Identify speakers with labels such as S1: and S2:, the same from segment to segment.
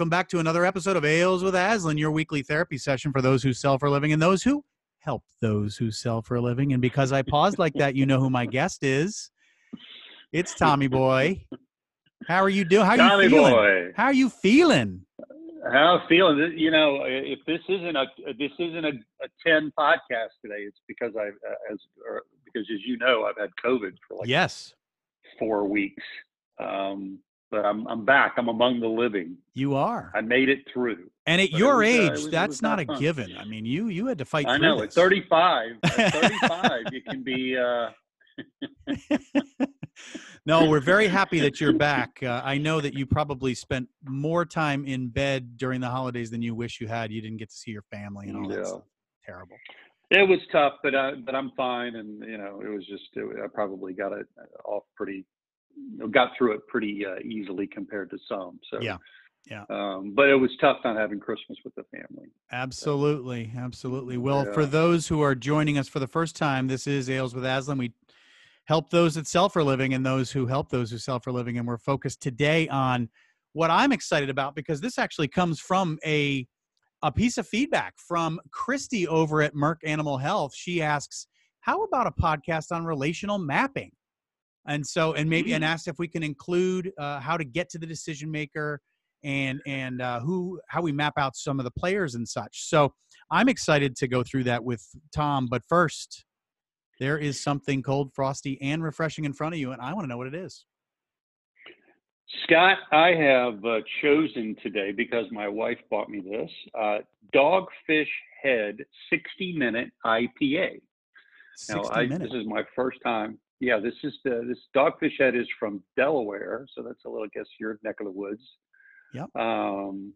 S1: welcome back to another episode of Ales with Aslan, your weekly therapy session for those who sell for a living and those who help those who sell for a living. And because I paused like that, you know who my guest is. It's Tommy Boy. How are you doing? How are
S2: Tommy
S1: you feeling?
S2: boy,
S1: How are you feeling?
S2: how I'm feeling? You know, if this isn't a this isn't a, a ten podcast today, it's because I uh, as or because as you know, I've had COVID for like
S1: yes,
S2: four weeks. Um, but I'm I'm back. I'm among the living.
S1: you are.
S2: I made it through.
S1: And at
S2: but
S1: your
S2: was, uh,
S1: age,
S2: was-
S1: that's not
S2: not
S1: a
S2: fun.
S1: given. I mean, you you had to fight
S2: I
S1: through
S2: know. At 35, at 35, you can be. Uh,
S1: no, we're very happy that you're back. Uh, I know that you probably spent more time in bed during the holidays than you wish you had. You didn't get to see your family and all that stuff. Terrible.
S2: it was tough, but I, but I'm fine, and you know, it was just it, I probably got it off pretty, got through it pretty uh, easily compared to some. So
S1: Yeah. Yeah.
S2: Um, but it was tough not having Christmas with the family.
S1: Absolutely, absolutely. Well, for those who are joining us for the first time, this is Ales with Aslan. We help those that sell for a living and those who help those who sell for a living, and we're focused today on what I'm excited about because this actually comes from a a piece of feedback from Christy over at Merck Animal Health. She asks, "How about a podcast on relational mapping?" And so, and maybe, and
S2: Mm.
S1: asked if we can include uh, how to get to the decision maker and and uh, who how we map out some of the players and such. So I'm excited to go through that with Tom. But first, there is something cold, frosty, and refreshing in front of you, and I want to know what it is.
S2: Scott, I have uh, chosen today because my wife bought me this uh, Dogfish Head 60 minute IPA. Now, I,
S1: minutes.
S2: this is my first time. Yeah, this is the this Dogfish Head is from Delaware, so that's a little, I guess, your neck of the woods.
S1: Yeah.
S2: Um,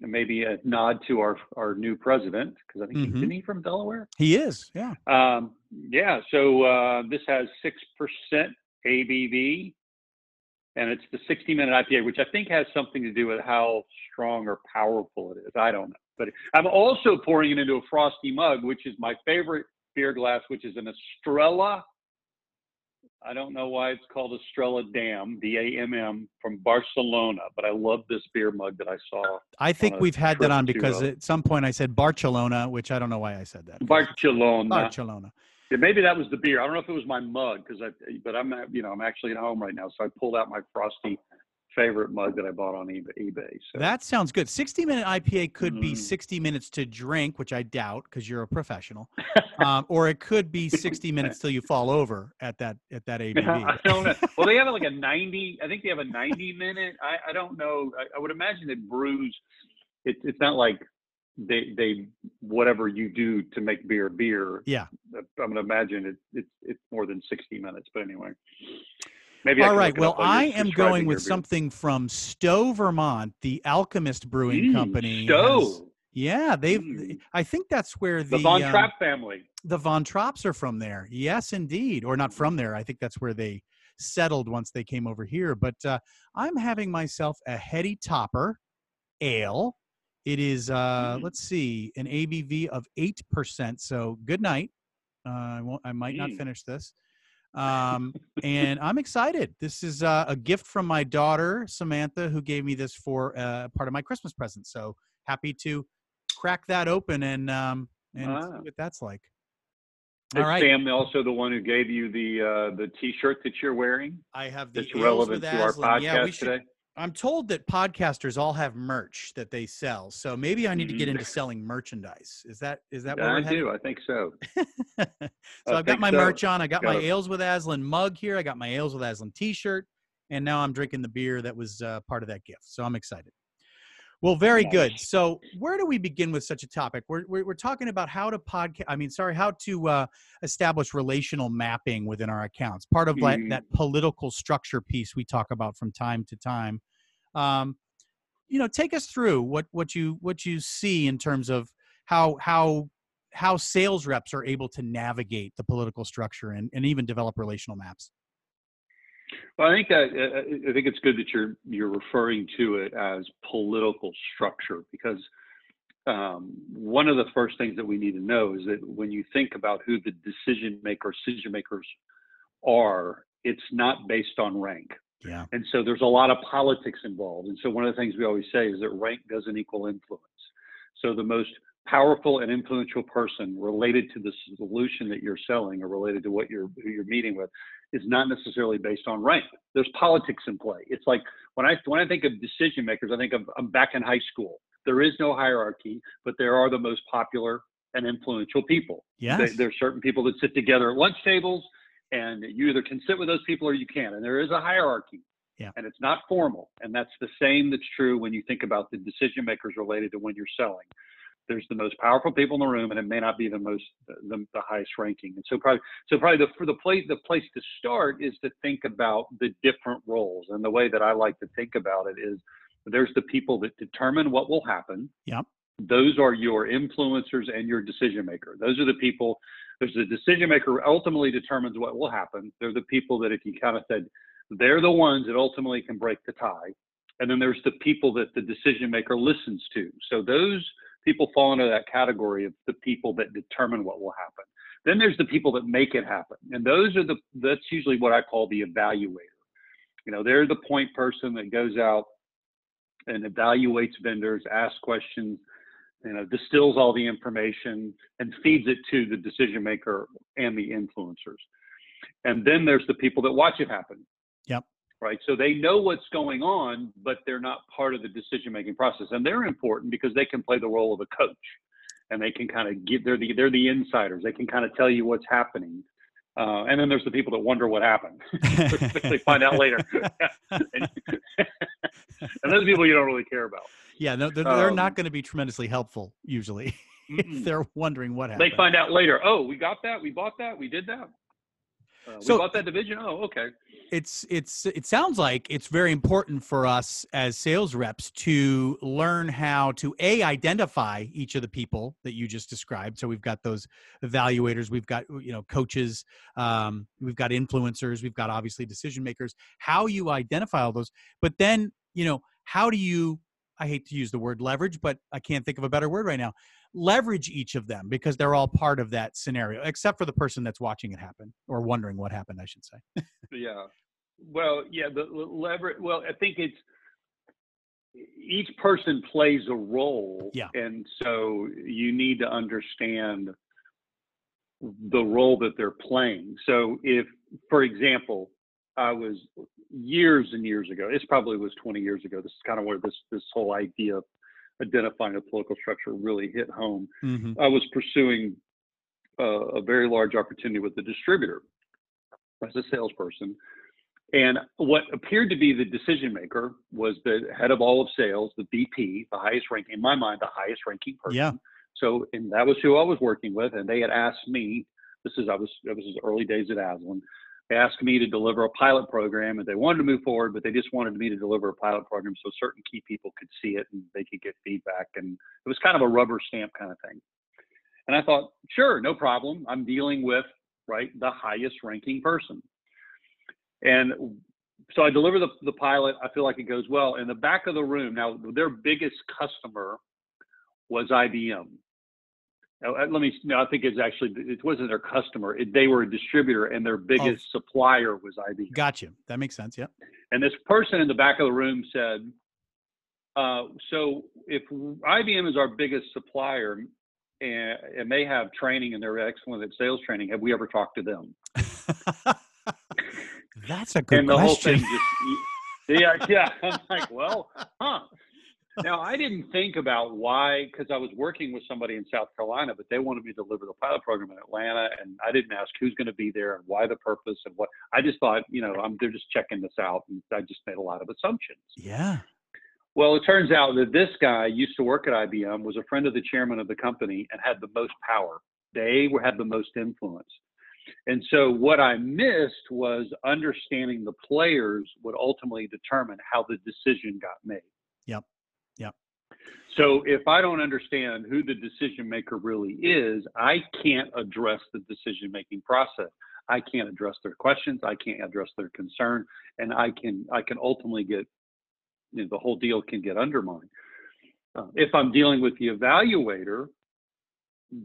S2: maybe a nod to our our new president because I think
S1: Mhm.
S2: he, isn't he from Delaware?
S1: He is, yeah.
S2: Um, yeah, so uh, this has 6% ABV, and it's the 60 minute IPA, which I think has something to do with how strong or powerful it is. I don't know. But I'm also pouring it into a frosty mug, which is my favorite beer glass, which is an Estrella. I don't know why it's called Estrella Damm, D A M M, from Barcelona, but I love this beer mug that I saw.
S1: I think we've had that on because
S2: uh,
S1: at some point I said Barcelona, which I don't know why I said that.
S2: Barcelona.
S1: Barcelona.
S2: Yeah, maybe that was the beer. I don't know if it was my mug because I, but I'm, you know, I'm actually at home right now, so I pulled out my frosty favorite mug that I bought on eBay. so
S1: That sounds good. 60 minute IPA could be
S2: Mm.
S1: 60 minutes to drink, which I doubt because you're a professional. um, or it could be 60 minutes till you fall over at that at that ABV.
S2: I don't know. Well, they have like a 90. I think they have a 90 minute. I, I don't know. I, I would imagine that brews. It, it's not like they they whatever you do to make beer beer.
S1: Yeah.
S2: I'm gonna imagine it, it's it's more than 60 minutes. But anyway, maybe.
S1: All right. Well, I am going with something from Stowe, Vermont, the Alchemist Brewing
S2: Mm,
S1: Company.
S2: Stowe.
S1: has- yeah, they've.
S2: Mm.
S1: I think that's where the
S2: the Von
S1: um,
S2: Trapp family.
S1: the Von Trapps are from there. Yes, indeed. Or not from there. I think that's where they settled once they came over here. But uh, I'm having myself a heady topper ale. It is, uh,
S2: Mm.
S1: let's see, an ABV of 8%. So good night. Uh, I, won't, I might not
S2: Mm.
S1: finish this. Um, and I'm excited. This is uh, a gift from my daughter, Samantha, who gave me this for uh, part of my Christmas present. So happy to crack that open and, um, and see what that's like.
S2: Is
S1: All right.
S2: Sam also the one who gave you the uh, the T-shirt that you're wearing?
S1: I have the
S2: That's relevant to our podcast
S1: Yeah, we should,
S2: today.
S1: I'm told that podcasters all have merch that they sell, so maybe I need to get
S2: Mhm.
S1: into selling merchandise. Is that is that what
S2: I do. I think so.
S1: so
S2: I
S1: I've got my
S2: so.
S1: merch on. I got my
S2: it.
S1: Ales with Aslan mug here. I got my Ales with Aslan T-shirt, and now I'm drinking the beer that was uh, part of that gift. So I'm excited. Well, very good. So where do we begin with such a topic? We're we're, we're talking about how to podcast. I mean, sorry, how to uh, establish relational mapping within our accounts. Part of like
S2: Mhm.
S1: that political structure piece we talk about from time to time. Um, you know, take us through what what you what you see in terms of how how how sales reps are able to navigate the political structure and, and even develop relational maps.
S2: Well, I think that uh, I think it's good that you're you're referring to it as political structure because um, one of the first things that we need to know is that when you think about who the decision maker decision makers are, it's not based on rank.
S1: Yeah.
S2: And so there's a lot of politics involved. And so one of the things we always say is that rank doesn't equal influence. So the most powerful and influential person related to the solution that you're selling or related to what you're who you're meeting with is not necessarily based on rank. There's politics in play. It's like when I when I think of decision makers, I think of I'm back in high school. There is no hierarchy, but there are the most popular and influential people.
S1: Yes.
S2: There are certain people that sit together at lunch tables, and you either can sit with those people or you can't. And there is a hierarchy.
S1: Yeah.
S2: And it's not formal. And that's the same that's true when you think about the decision makers related to when you're selling there's the most powerful people in the room, and it may not be the most the, the highest ranking. And so probably so probably the for the place the place to start is to think about the different roles. And the way that I like to think about it is there's the people that determine what will happen.
S1: Yep.
S2: Those are your influencers and your decision maker. Those are the people. There's the decision maker who ultimately determines what will happen. They're the people that if you kind of said they're the ones that ultimately can break the tie. And then there's the people that the decision maker listens to. So those people fall into that category of the people that determine what will happen. Then there's the people that make it happen. And those are the, that's usually what I call the evaluator. You know, they're the point person that goes out and evaluates vendors, asks questions, you know, distills all the information and feeds it to the decision maker and the influencers. And then there's the people that watch it happen.
S1: Yep
S2: right? So they know what's going on, but they're not part of the decision making process. And they're important because they can play the role of a coach and they can kind of give, they're the, they're the insiders. They can kind of tell you what's happening. Uh, and then there's the people that wonder what happened. they find out later. and, and those people you don't really care about.
S1: Yeah, no, they're, they're um, not going to be tremendously helpful usually. if they're wondering what happened.
S2: They find out later. Oh, we got that. We bought that. We did that. Uh, we so, bought that division. Oh, okay.
S1: It's it's it sounds like it's very important for us as sales reps to learn how to a identify each of the people that you just described. So we've got those evaluators, we've got you know coaches, um, we've got influencers, we've got obviously decision makers. How you identify all those, but then you know how do you? I hate to use the word leverage, but I can't think of a better word right now leverage each of them because they're all part of that scenario, except for the person that's watching it happen or wondering what happened, I should say.
S2: yeah. Well, yeah, the leverage, well, I think it's, each person plays a role.
S1: Yeah.
S2: And so you need to understand the role that they're playing. So if, for example, I was years and years ago, this probably was 20 years ago. This is kind of where this, this whole idea of identifying a political structure really hit home. Mm-hmm. I was pursuing uh, a very large opportunity with the distributor as a salesperson. And what appeared to be the decision maker was the head of all of sales, the VP, the highest ranking, in my mind, the highest ranking person.
S1: Yeah.
S2: So, and that was who I was working with. And they had asked me, this is, I was, it was early days at Aslan asked me to deliver a pilot program and they wanted to move forward, but they just wanted me to deliver a pilot program so certain key people could see it and they could get feedback. And it was kind of a rubber stamp kind of thing. And I thought, sure, no problem. I'm dealing with, right, the highest ranking person. And so I deliver the, the pilot. I feel like it goes well. In the back of the room, now their biggest customer was IBM. Uh, let me. No, I think it's actually it wasn't their customer. It, they were a distributor, and their oh. biggest oh. supplier was IBM.
S1: Gotcha. That makes sense. Yeah.
S2: And this person in the back of the room said, uh, "So if IBM is our biggest supplier, and, and they have training and they're excellent at sales training, have we ever talked to them?"
S1: That's a good
S2: and the
S1: question.
S2: whole thing just yeah yeah. I'm like, well, huh now I didn't think about why because I was working with somebody in South Carolina, but they wanted me to deliver the pilot program in Atlanta, and I didn't ask who's going to be there and why the purpose and what. I just thought, you know, I'm they're just checking this out, and I just made a lot of assumptions.
S1: Yeah.
S2: Well, it turns out that this guy used to work at IBM, was a friend of the chairman of the company, and had the most power. They had the most influence. And so what I missed was understanding the players would ultimately determine how the decision got made. So if I don't understand who the decision maker really is, I can't address the decision making process. I can't address their questions. I can't address their concern, and I can I can ultimately get you know, the whole deal can get undermined. Uh, if I'm dealing with the evaluator,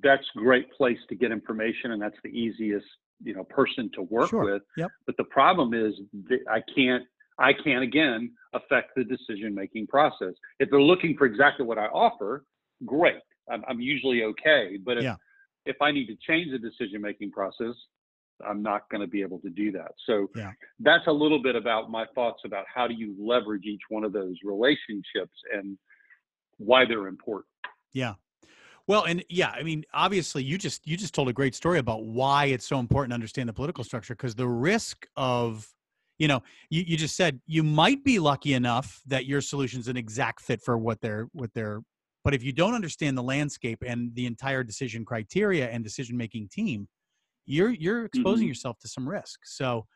S2: that's a great place to get information, and that's the easiest you know person to work
S1: sure.
S2: with.
S1: Yep.
S2: But the problem is that I can't I can again affect the decision making process. If they're looking for exactly what I offer, great. I'm, I'm usually okay. But if,
S1: Yeah.
S2: if I need to change the decision making process, I'm not going to be able to do that. So
S1: Yeah.
S2: that's a little bit about my thoughts about how do you leverage each one of those relationships and why they're important.
S1: Yeah. Well, and yeah, I mean, obviously, you just you just told a great story about why it's so important to understand the political structure because the risk of, you know, you, you just said you might be lucky enough that your solution's an exact fit for what they're what they're, but if you don't understand the landscape and the entire decision criteria and decision making team, you're you're exposing
S2: Mhm.
S1: yourself to some risk. So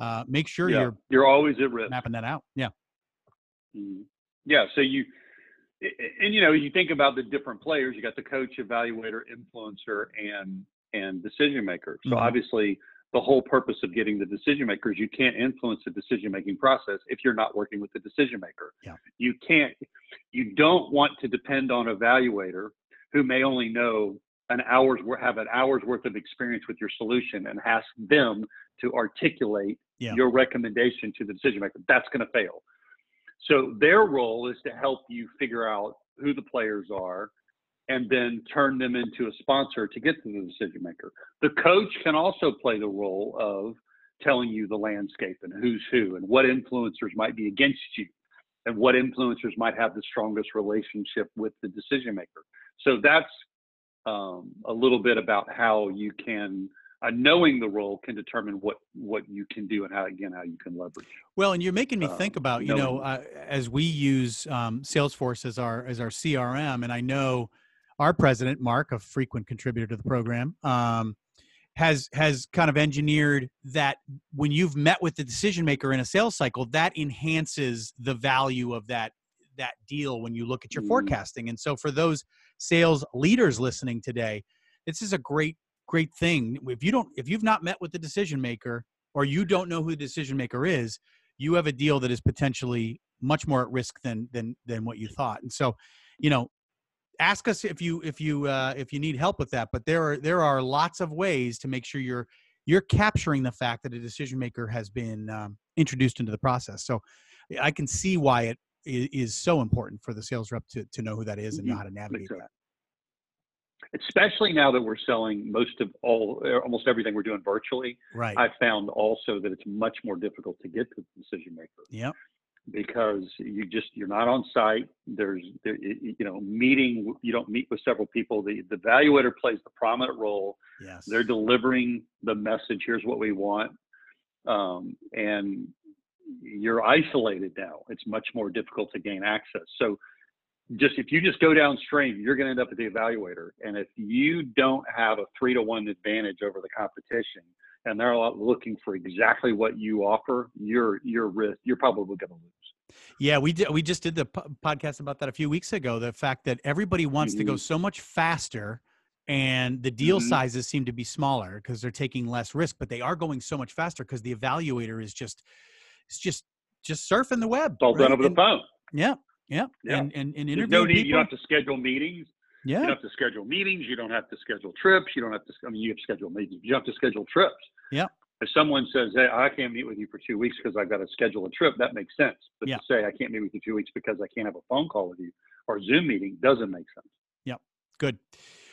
S1: uh, make sure
S2: yeah,
S1: you're
S2: you're always at risk.
S1: mapping that out. Yeah.
S2: Mhm. Yeah. So you, and you know, you think about the different players. You got the coach, evaluator, influencer, and and decision maker. So
S1: Mhm.
S2: obviously, the whole purpose of getting the decision makers, you can't influence the decision making process if you're not working with the decision maker.
S1: Yeah.
S2: You can't. You don't want to depend on evaluator who may only know an hour's worth have an hour's worth of experience with your solution and ask them to articulate
S1: Yeah.
S2: your recommendation to the decision maker. That's going to fail. So their role is to help you figure out who the players are and then turn them into a sponsor to get to the decision maker. The coach can also play the role of telling you the landscape and who's who and what influencers might be against you and what influencers might have the strongest relationship with the decision maker. So that's um, a little bit about how you can, uh, knowing the role can determine what what you can do and how again how you can leverage.
S1: Well, and you're making me
S2: um,
S1: think about you know uh, as we use um, Salesforce as our as our CRM, and I know our president Mark, a frequent contributor to the program, um, has has kind of engineered that when you've met with the decision maker in a sales cycle, that enhances the value of that that deal when you look at your
S2: Mm.
S1: forecasting. And so for those sales leaders listening today, this is a great great thing. If you don't if you've not met with the decision maker or you don't know who the decision maker is, you have a deal that is potentially much more at risk than than than what you thought. And so, you know, ask us if you if you uh, if you need help with that. But there are there are lots of ways to make sure you're you're capturing the fact that a decision maker has been um, introduced into the process. So I can see why it is so important for the sales rep to to know who that is and know
S2: Mhm.
S1: how to navigate that.
S2: Especially now that we're selling most of all, er, almost everything we're doing virtually,
S1: Right.
S2: I found also that it's much more difficult to get to the decision maker.
S1: Yep.
S2: Because you just you're not on site. There's there, you know meeting you don't meet with several people. The the evaluator plays the prominent role.
S1: Yes.
S2: they're delivering the message here's what we want um, and you're isolated now. It's much more difficult to gain access. So just if you just go downstream you're going to end up at the evaluator. And if you don't have a three to one advantage over the competition and they're all looking for exactly what you offer you're you're risk you're probably going to lose
S1: Yeah, we did. We just did the po- podcast about that a few weeks ago. The fact that everybody wants to go
S2: Mhm.
S1: so much faster, and the deal
S2: Mhm.
S1: sizes seem to be smaller because they're taking less risk, but they are going so much faster because the evaluator is just, it's just, just surfing the web.
S2: It's all done
S1: right?
S2: over the phone.
S1: Yeah, yeah,
S2: Yeah.
S1: and and, and interviewing
S2: no need.
S1: people.
S2: You don't have to schedule meetings. You
S1: yeah,
S2: don't have to schedule meetings. You don't have to schedule trips. You don't have to. I mean, you have to schedule meetings. You don't have to schedule trips.
S1: Yeah.
S2: If someone says, "Hey, I can't meet with you for two weeks because I've got to schedule a trip," that makes sense. But
S1: Yeah.
S2: to say I can't meet with you two weeks because I can't have a phone call with you or Zoom meeting doesn't make sense. Yep.
S1: Good.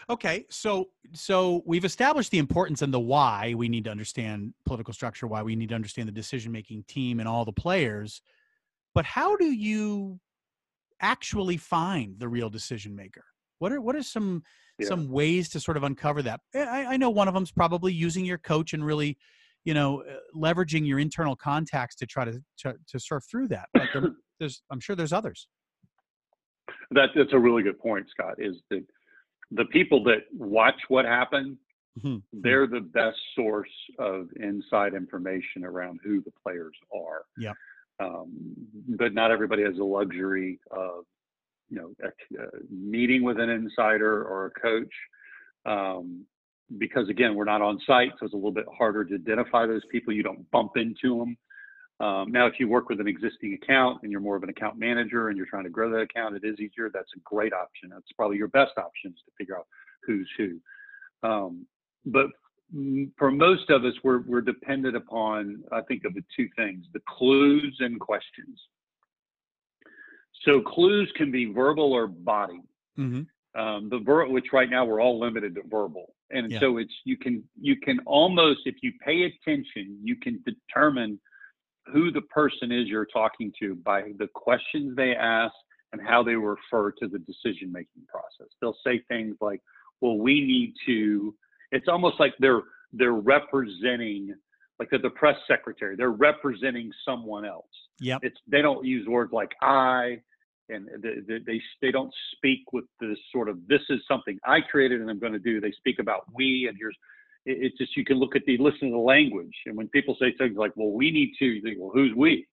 S1: Okay, so so we've established the importance and the why we need to understand political structure, why we need to understand the decision making team and all the players. But how do you actually find the real decision maker? What are what are some
S2: Yeah.
S1: some ways to sort of uncover that? Eh, I, I know one of them is probably using your coach and really, you know, uh, leveraging your internal contacts to try to to, to surf through that. But there, there's I'm sure there's others.
S2: That that's a really good point, Scott. Is that the people that watch what happened,
S1: Mhm.
S2: they're the best source of inside information around who the players are.
S1: Yeah.
S2: Um, but not everybody has the luxury of, you know, uh, meeting with an insider or a coach. Um, because again, we're not on site, so it's a little bit harder to identify those people. You don't bump into them. Um, now, if you work with an existing account and you're more of an account manager and you're trying to grow that account, it is easier. That's a great option. That's probably your best option is to figure out who's who. Um, but for most of us, we're we're dependent upon I think of the two things: the clues and questions. So clues can be verbal or body.
S1: Mm-hmm.
S2: Um, the ver- which right now we're all limited to verbal, and
S1: Yeah.
S2: so it's you can you can almost if you pay attention, you can determine who the person is you're talking to by the questions they ask and how they refer to the decision making process. They'll say things like, "Well, we need to." It's almost like they're they're representing, like they're the press secretary. They're representing someone else.
S1: Yep.
S2: It's they don't use words like I, and they they they, don't speak with this sort of this is something I created and I'm going to do. They speak about we and here's. it- It's just you can look at the listen to the language, and when people say things like, "Well, we need to," you think, "Well, who's we?"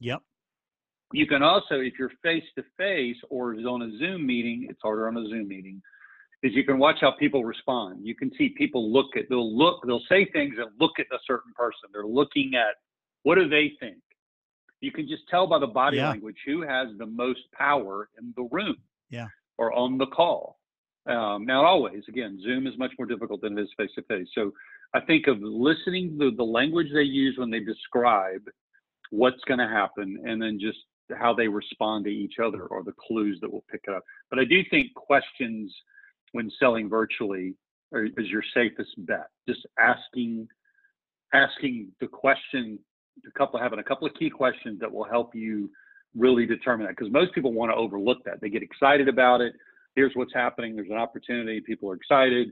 S1: Yep.
S2: You can also, if you're face to face or is on a Zoom meeting, it's harder on a Zoom meeting, is you can watch how people respond. You can see people look at, they'll look, they'll say things and look at a certain person. They're looking at what do they think? You can just tell by the body
S1: Yeah.
S2: language who has the most power in the room
S1: Yeah.
S2: or on the call. Um, now, always, again, Zoom is much more difficult than it is face to face. So I think of listening to the language they use when they describe what's going to happen and then just how they respond to each other or the clues that will pick it up. But I do think questions when selling virtually are, is your safest bet. Just asking, asking the question, a couple having a couple of key questions that will help you really determine that. Because most people want to overlook that. They get excited about it. Here's what's happening. There's an opportunity. People are excited.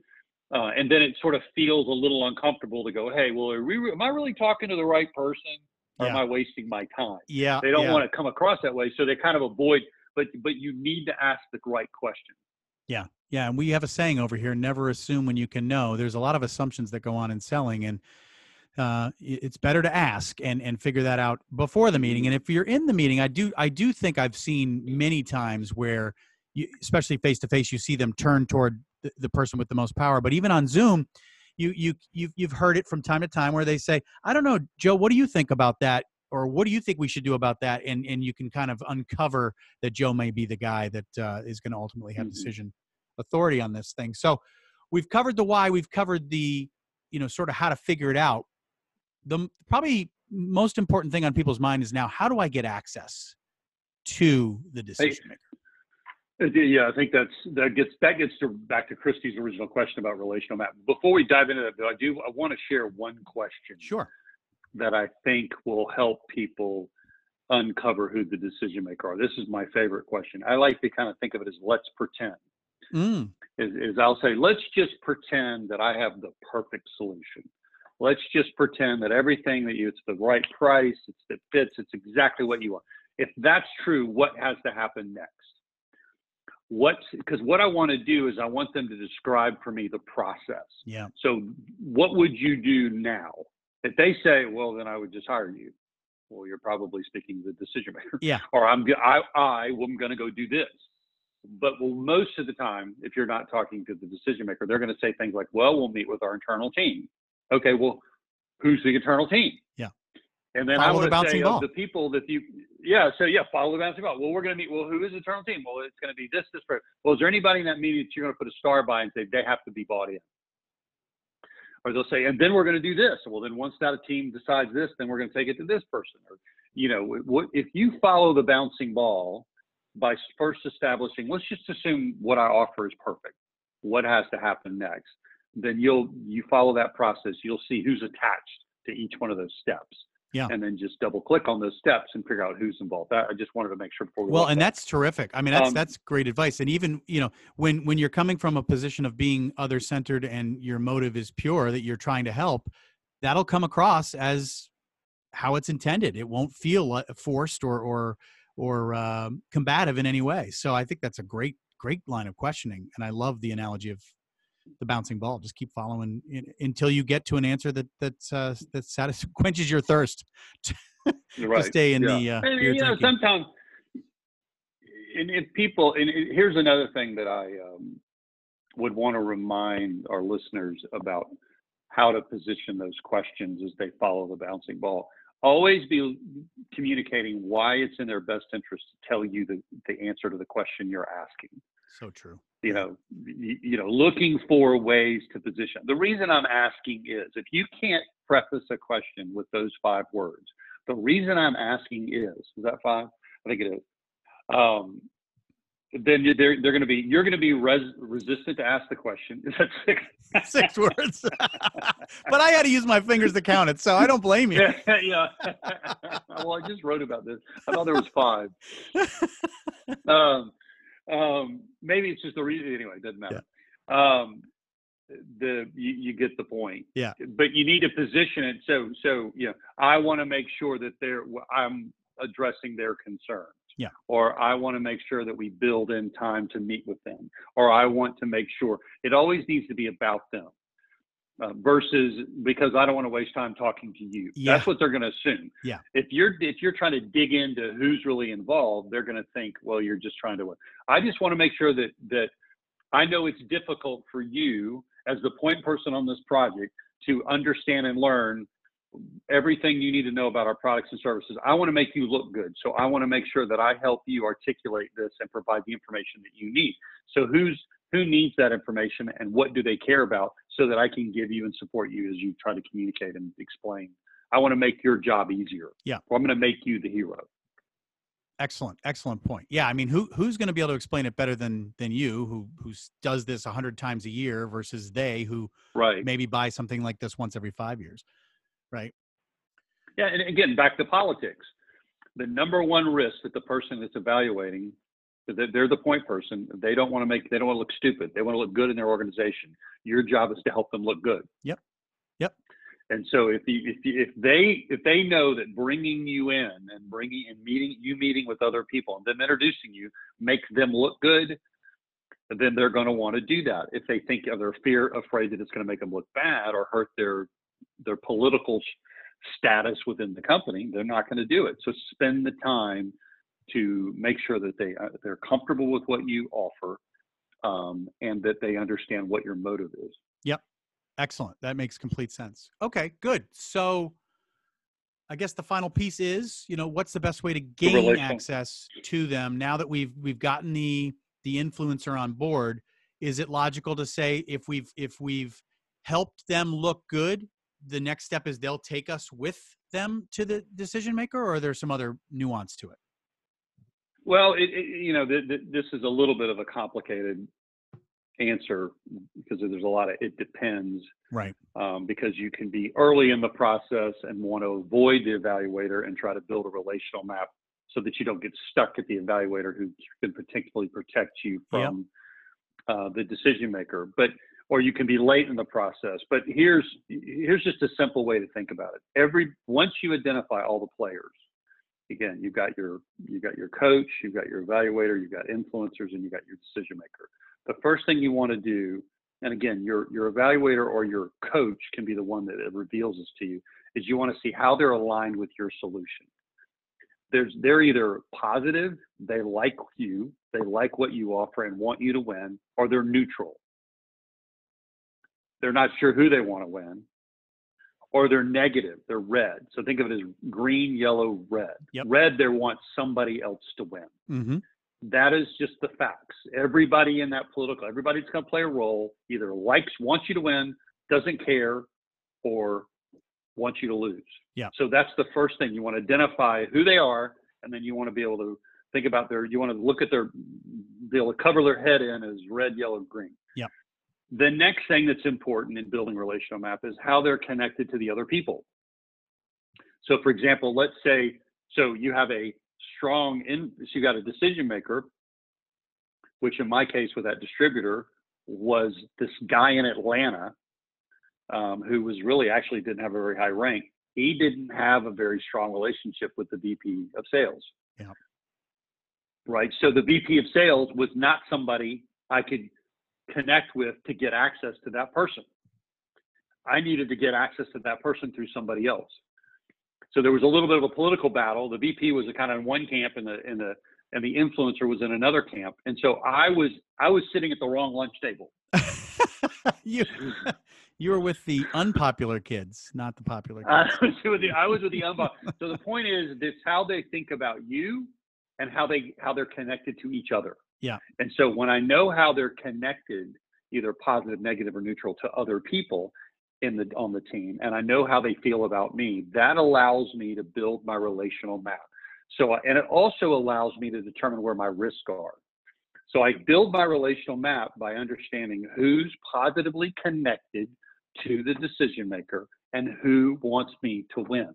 S2: Uh, and then it sort of feels a little uncomfortable to go, hey, well, are we, am I really talking to the right person? Or am I wasting my time?
S1: Yeah.
S2: They don't
S1: yeah.
S2: want to come across that way, so they kind of avoid. But but you need to ask the right question.
S1: Yeah, yeah, and we have a saying over here: never assume when you can know. There's a lot of assumptions that go on in selling, and uh, it's better to ask and and figure that out before the meeting. And if you're in the meeting, I do I do think I've seen many times where, you, especially face to face, you see them turn toward the, the person with the most power. But even on Zoom, you you you've you've heard it from time to time where they say, "I don't know, Joe, what do you think about that?" Or what do you think we should do about that? And and you can kind of uncover that Joe may be the guy that uh, is going to ultimately have
S2: Mhm.
S1: decision authority on this thing. So we've covered the why, we've covered the, you know, sort of how to figure it out. The probably most important thing on people's mind is now how do I get access to the decision maker?
S2: Yeah, I think that's that gets that gets to back to Christy's original question about relational map. Before we dive into that, though, I do I want to share one question
S1: Sure.
S2: that I think will help people uncover who the decision maker are. This is my favorite question. I like to kind of think of it as let's pretend.
S1: Mm,
S2: is, is I'll say, let's just pretend that I have the perfect solution. Let's just pretend that everything that you, it's the right price, it's that fits, it's exactly what you want. If that's true, what has to happen next? What, because what I want to do is I want them to describe for me the process.
S1: yeah.
S2: So what would you do now? If they say, well, then I would just hire you. Well, you're probably speaking to the decision maker.
S1: Yeah.
S2: Or I'm, I, I am going to go do this. But well, most of the time, if you're not talking to the decision maker, they're going to say things like, well, we'll meet with our internal team. Okay, well, who's the eternal team?
S1: Yeah.
S2: And then
S1: Follow
S2: I want to say
S1: ball.
S2: of the people that you, yeah, so yeah, follow the bouncing ball. Well, we're going to meet. Well, who is the eternal team? Well, it's going to be this, this. person. Well, is there anybody in that meeting that you're going to put a star by and say they have to be bought in? Or they'll say, and then we're going to do this. Well, then once that team decides this, then we're going to take it to this person. Or, you know, what if you follow the bouncing ball by first establishing, let's just assume what I offer is perfect. What has to happen next? Then you'll you follow that process. You'll see who's attached to each one of those steps.
S1: Yeah.
S2: And then just double click on those steps and figure out who's involved. That, I just wanted to make sure before we
S1: Well, and
S2: that.
S1: that's terrific. I mean, that's
S2: Um,
S1: that's great advice. And even you know, when when you're coming from a position of being other centered and your motive is pure, that you're trying to help, that'll come across as how it's intended. It won't feel li- forced or or or um, combative in any way. So I think that's a great great line of questioning, and I love the analogy of the bouncing ball. Just keep following in, until you get to an answer that that's uh, that satis- quenches your thirst
S2: You're
S1: to stay in
S2: yeah.
S1: the uh,
S2: And,
S1: beer
S2: you know,
S1: drinking.
S2: sometimes, and if people, and here's another thing that I um, would want to remind our listeners about how to position those questions as they follow the bouncing ball. Always be communicating why it's in their best interest to tell you the, the answer to the question you're asking.
S1: so true.
S2: You know, you, you know, looking for ways to position. The reason I'm asking is if you can't preface a question with those five words, the reason I'm asking is, is that five? I think it is. Um, then they're, they're going to be you're going to be res, resistant to ask the question. Is that six?
S1: Six words. but I had to use my fingers to count it, so I don't blame you.
S2: yeah, yeah. well, I just wrote about this. I thought there was five. Um, um, maybe it's just the reason. Anyway, it doesn't matter. Um, the you, you get the point.
S1: Yeah.
S2: But you need to position it so so you know I want to make sure that they're I'm addressing their concerns.
S1: Yeah.
S2: Or I want to make sure that we build in time to meet with them. Or I want to make sure it always needs to be about them. Uh, versus because I don't want to waste time talking to you.
S1: Yeah.
S2: That's what they're going to assume.
S1: Yeah.
S2: If you're if you're trying to dig into who's really involved, they're going to think, well, you're just trying to. I just want to make sure that that I know it's difficult for you as the point person on this project to understand and learn everything you need to know about our products and services. I want to make you look good. So I want to make sure that I help you articulate this and provide the information that you need. So who's who needs that information and what do they care about so that I can give you and support you as you try to communicate and explain. I want to make your job easier.
S1: Yeah.
S2: Or I'm going to make you the hero.
S1: Excellent, excellent point. Yeah, I mean, who who's going to be able to explain it better than than you, who who does this a hundred times a year, versus they who
S2: right
S1: maybe buy something like this once every five years, right?
S2: Yeah, and again, back to politics. The number one risk that the person that's evaluating, they're the point person, they don't want to make, they don't want to look stupid. They want to look good in their organization. Your job is to help them look good.
S1: Yep. Yep.
S2: And so if you, if you, if they if they know that bringing you in and bringing and meeting you meeting with other people and them introducing you makes them look good, then they're going to want to do that. If they think of their fear, afraid that it's going to make them look bad or hurt their their political status within the company, they're not going to do it. So spend the time to make sure that they uh, they're comfortable with what you offer um, and that they understand what your motive is.
S1: Yep. Excellent. That makes complete sense. Okay, good. So I guess the final piece is, you know, what's the best way to gain access to them now that we've we've gotten the the influencer on board? Is it logical to say if we've if we've helped them look good, the next step is they'll take us with them to the decision maker, or there's some other nuance to it?
S2: Well, it, it, you know, th- th- this is a little bit of a complicated answer because there's a lot of it depends.
S1: Right.
S2: Um, because you can be early in the process and want to avoid the evaluator and try to build a relational map so that you don't get stuck at the evaluator who can particularly protect you from yep. uh, the decision maker. But or you can be late in the process. But here's here's just a simple way to think about it. Every once you identify all the players, again, you've got your you've got your coach, you've got your evaluator, you've got influencers, and you've got your decision maker. The first thing you want to do, and again, your your evaluator or your coach can be the one that reveals this to you, is you want to see how they're aligned with your solution. There's they're either positive, they like you, they like what you offer and want you to win, or they're neutral they're not sure who they want to win, or they're negative, they're red. So think of it as green, yellow, red.
S1: Yep.
S2: Red, they want somebody else to win.
S1: Mm-hmm.
S2: That is just the facts. Everybody in that political, everybody's going to play a role, either likes, wants you to win, doesn't care, or wants you to lose.
S1: Yeah.
S2: So that's the first thing. You want to identify who they are, and then you want to be able to think about their, you want to look at their, be able to cover their head in as red, yellow, green.
S1: Yeah.
S2: The next thing that's important in building relational map is how they're connected to the other people. So for example, let's say, so you have a strong, in, so you got a decision maker, which in my case with that distributor was this guy in Atlanta um, who was really actually didn't have a very high rank. He didn't have a very strong relationship with the VP of sales.
S1: Yeah.
S2: Right. So the VP of sales was not somebody I could connect with to get access to that person. I needed to get access to that person through somebody else. So there was a little bit of a political battle. The VP was kind of in one camp, and the and the and the influencer was in another camp. And so I was I was sitting at the wrong lunch table.
S1: you you were with the unpopular kids, not the popular kids.
S2: I was with the I was with the unpopular. so the point is, this how they think about you, and how they how they're connected to each other.
S1: Yeah.
S2: And so when I know how they're connected, either positive, negative, or neutral to other people in the on the team, and I know how they feel about me, that allows me to build my relational map. So and it also allows me to determine where my risks are. So I build my relational map by understanding who's positively connected to the decision maker and who wants me to win.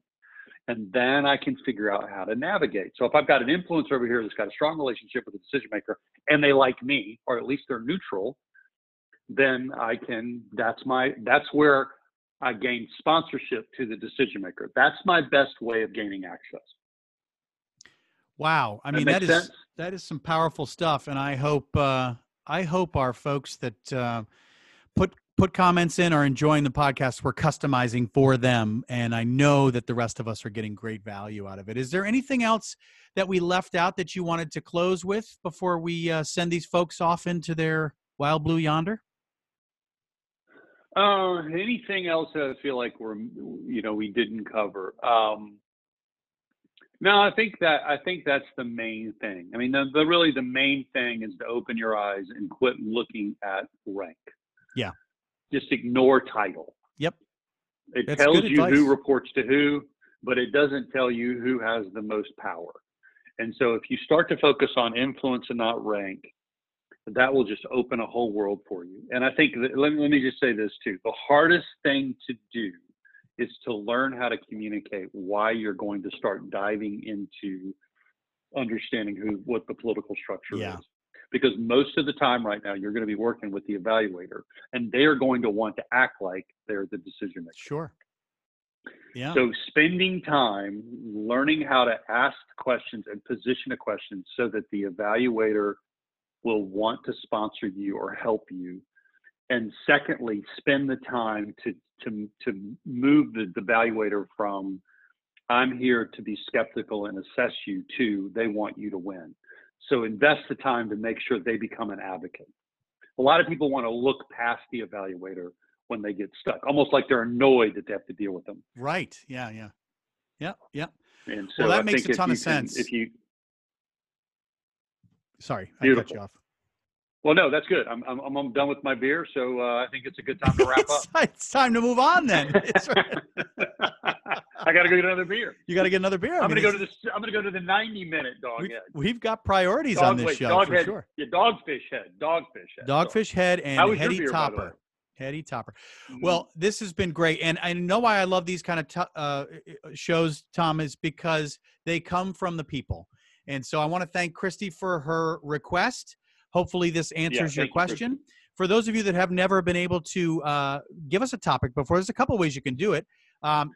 S2: And then I can figure out how to navigate. So if I've got an influencer over here that's got a strong relationship with a decision maker and they like me, or at least they're neutral, then I can, that's my, that's where I gain sponsorship to the decision maker. That's my best way of gaining access.
S1: Wow. I mean, that, that is, sense? that is some powerful stuff. And I hope, uh, I hope our folks that, uh, put comments in are enjoying the podcast, we're customizing for them. And I know that the rest of us are getting great value out of it. Is there anything else that we left out that you wanted to close with before we uh, send these folks off into their wild blue yonder?
S2: Uh, anything else that I feel like we're, you know, we didn't cover? Um, no, I think that I think that's the main thing. I mean, the, the really the main thing is to open your eyes and quit looking at rank.
S1: Yeah
S2: just ignore title.
S1: Yep.
S2: It That's tells you advice. who reports to who, but it doesn't tell you who has the most power. And so if you start to focus on influence and not rank, that will just open a whole world for you. And I think that, let, me, let me just say this too. The hardest thing to do is to learn how to communicate why you're going to start diving into understanding who what the political structure yeah. is because most of the time right now you're going to be working with the evaluator and they are going to want to act like they're the decision maker.
S1: Sure. Yeah.
S2: So spending time learning how to ask questions and position a question so that the evaluator will want to sponsor you or help you. And secondly, spend the time to to to move the, the evaluator from I'm here to be skeptical and assess you to they want you to win. So invest the time to make sure they become an advocate. A lot of people want to look past the evaluator when they get stuck, almost like they're annoyed that they have to deal with them.
S1: Right. Yeah. Yeah. Yeah. Yeah.
S2: And so
S1: well, that
S2: I
S1: makes a ton of
S2: can,
S1: sense.
S2: If you,
S1: sorry, I cut you off.
S2: Well, no, that's good. I'm, I'm, I'm done with my beer, so uh, I think it's a good time to wrap
S1: up. it's time to move on then.
S2: I got to go get another beer.
S1: You got to get another beer.
S2: I'm going to go to the. I'm going to go to the 90 minute dog
S1: we,
S2: head.
S1: We've got priorities dog, on this wait, show
S2: dog
S1: for
S2: head,
S1: sure.
S2: Yeah, dogfish head, dogfish head.
S1: Dogfish head and heady beer, topper. Heady Topper. Mm-hmm. Well, this has been great, and I know why I love these kind of t- uh, shows, Tom, is because they come from the people. And so I want to thank Christy for her request. Hopefully, this answers yeah, your question. You, for those of you that have never been able to uh, give us a topic before, there's a couple ways you can do it. Um,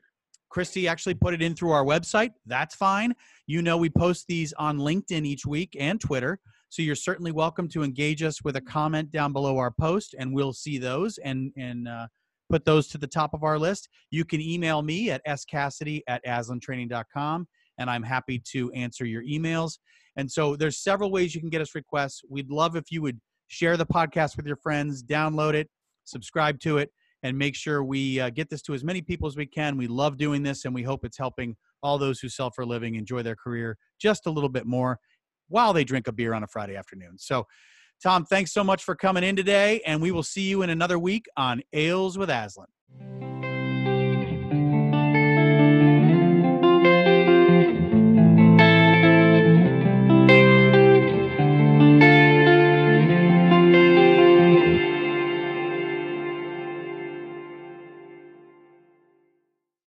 S1: Christy actually put it in through our website. That's fine. You know, we post these on LinkedIn each week and Twitter. So you're certainly welcome to engage us with a comment down below our post, and we'll see those and and uh, put those to the top of our list. You can email me at scassidy at aslantraining.com, and I'm happy to answer your emails. And so there's several ways you can get us requests. We'd love if you would share the podcast with your friends, download it, subscribe to it, and make sure we uh, get this to as many people as we can. We love doing this, and we hope it's helping all those who sell for a living enjoy their career just a little bit more while they drink a beer on a Friday afternoon. So, Tom, thanks so much for coming in today, and we will see you in another week on Ales with Aslan.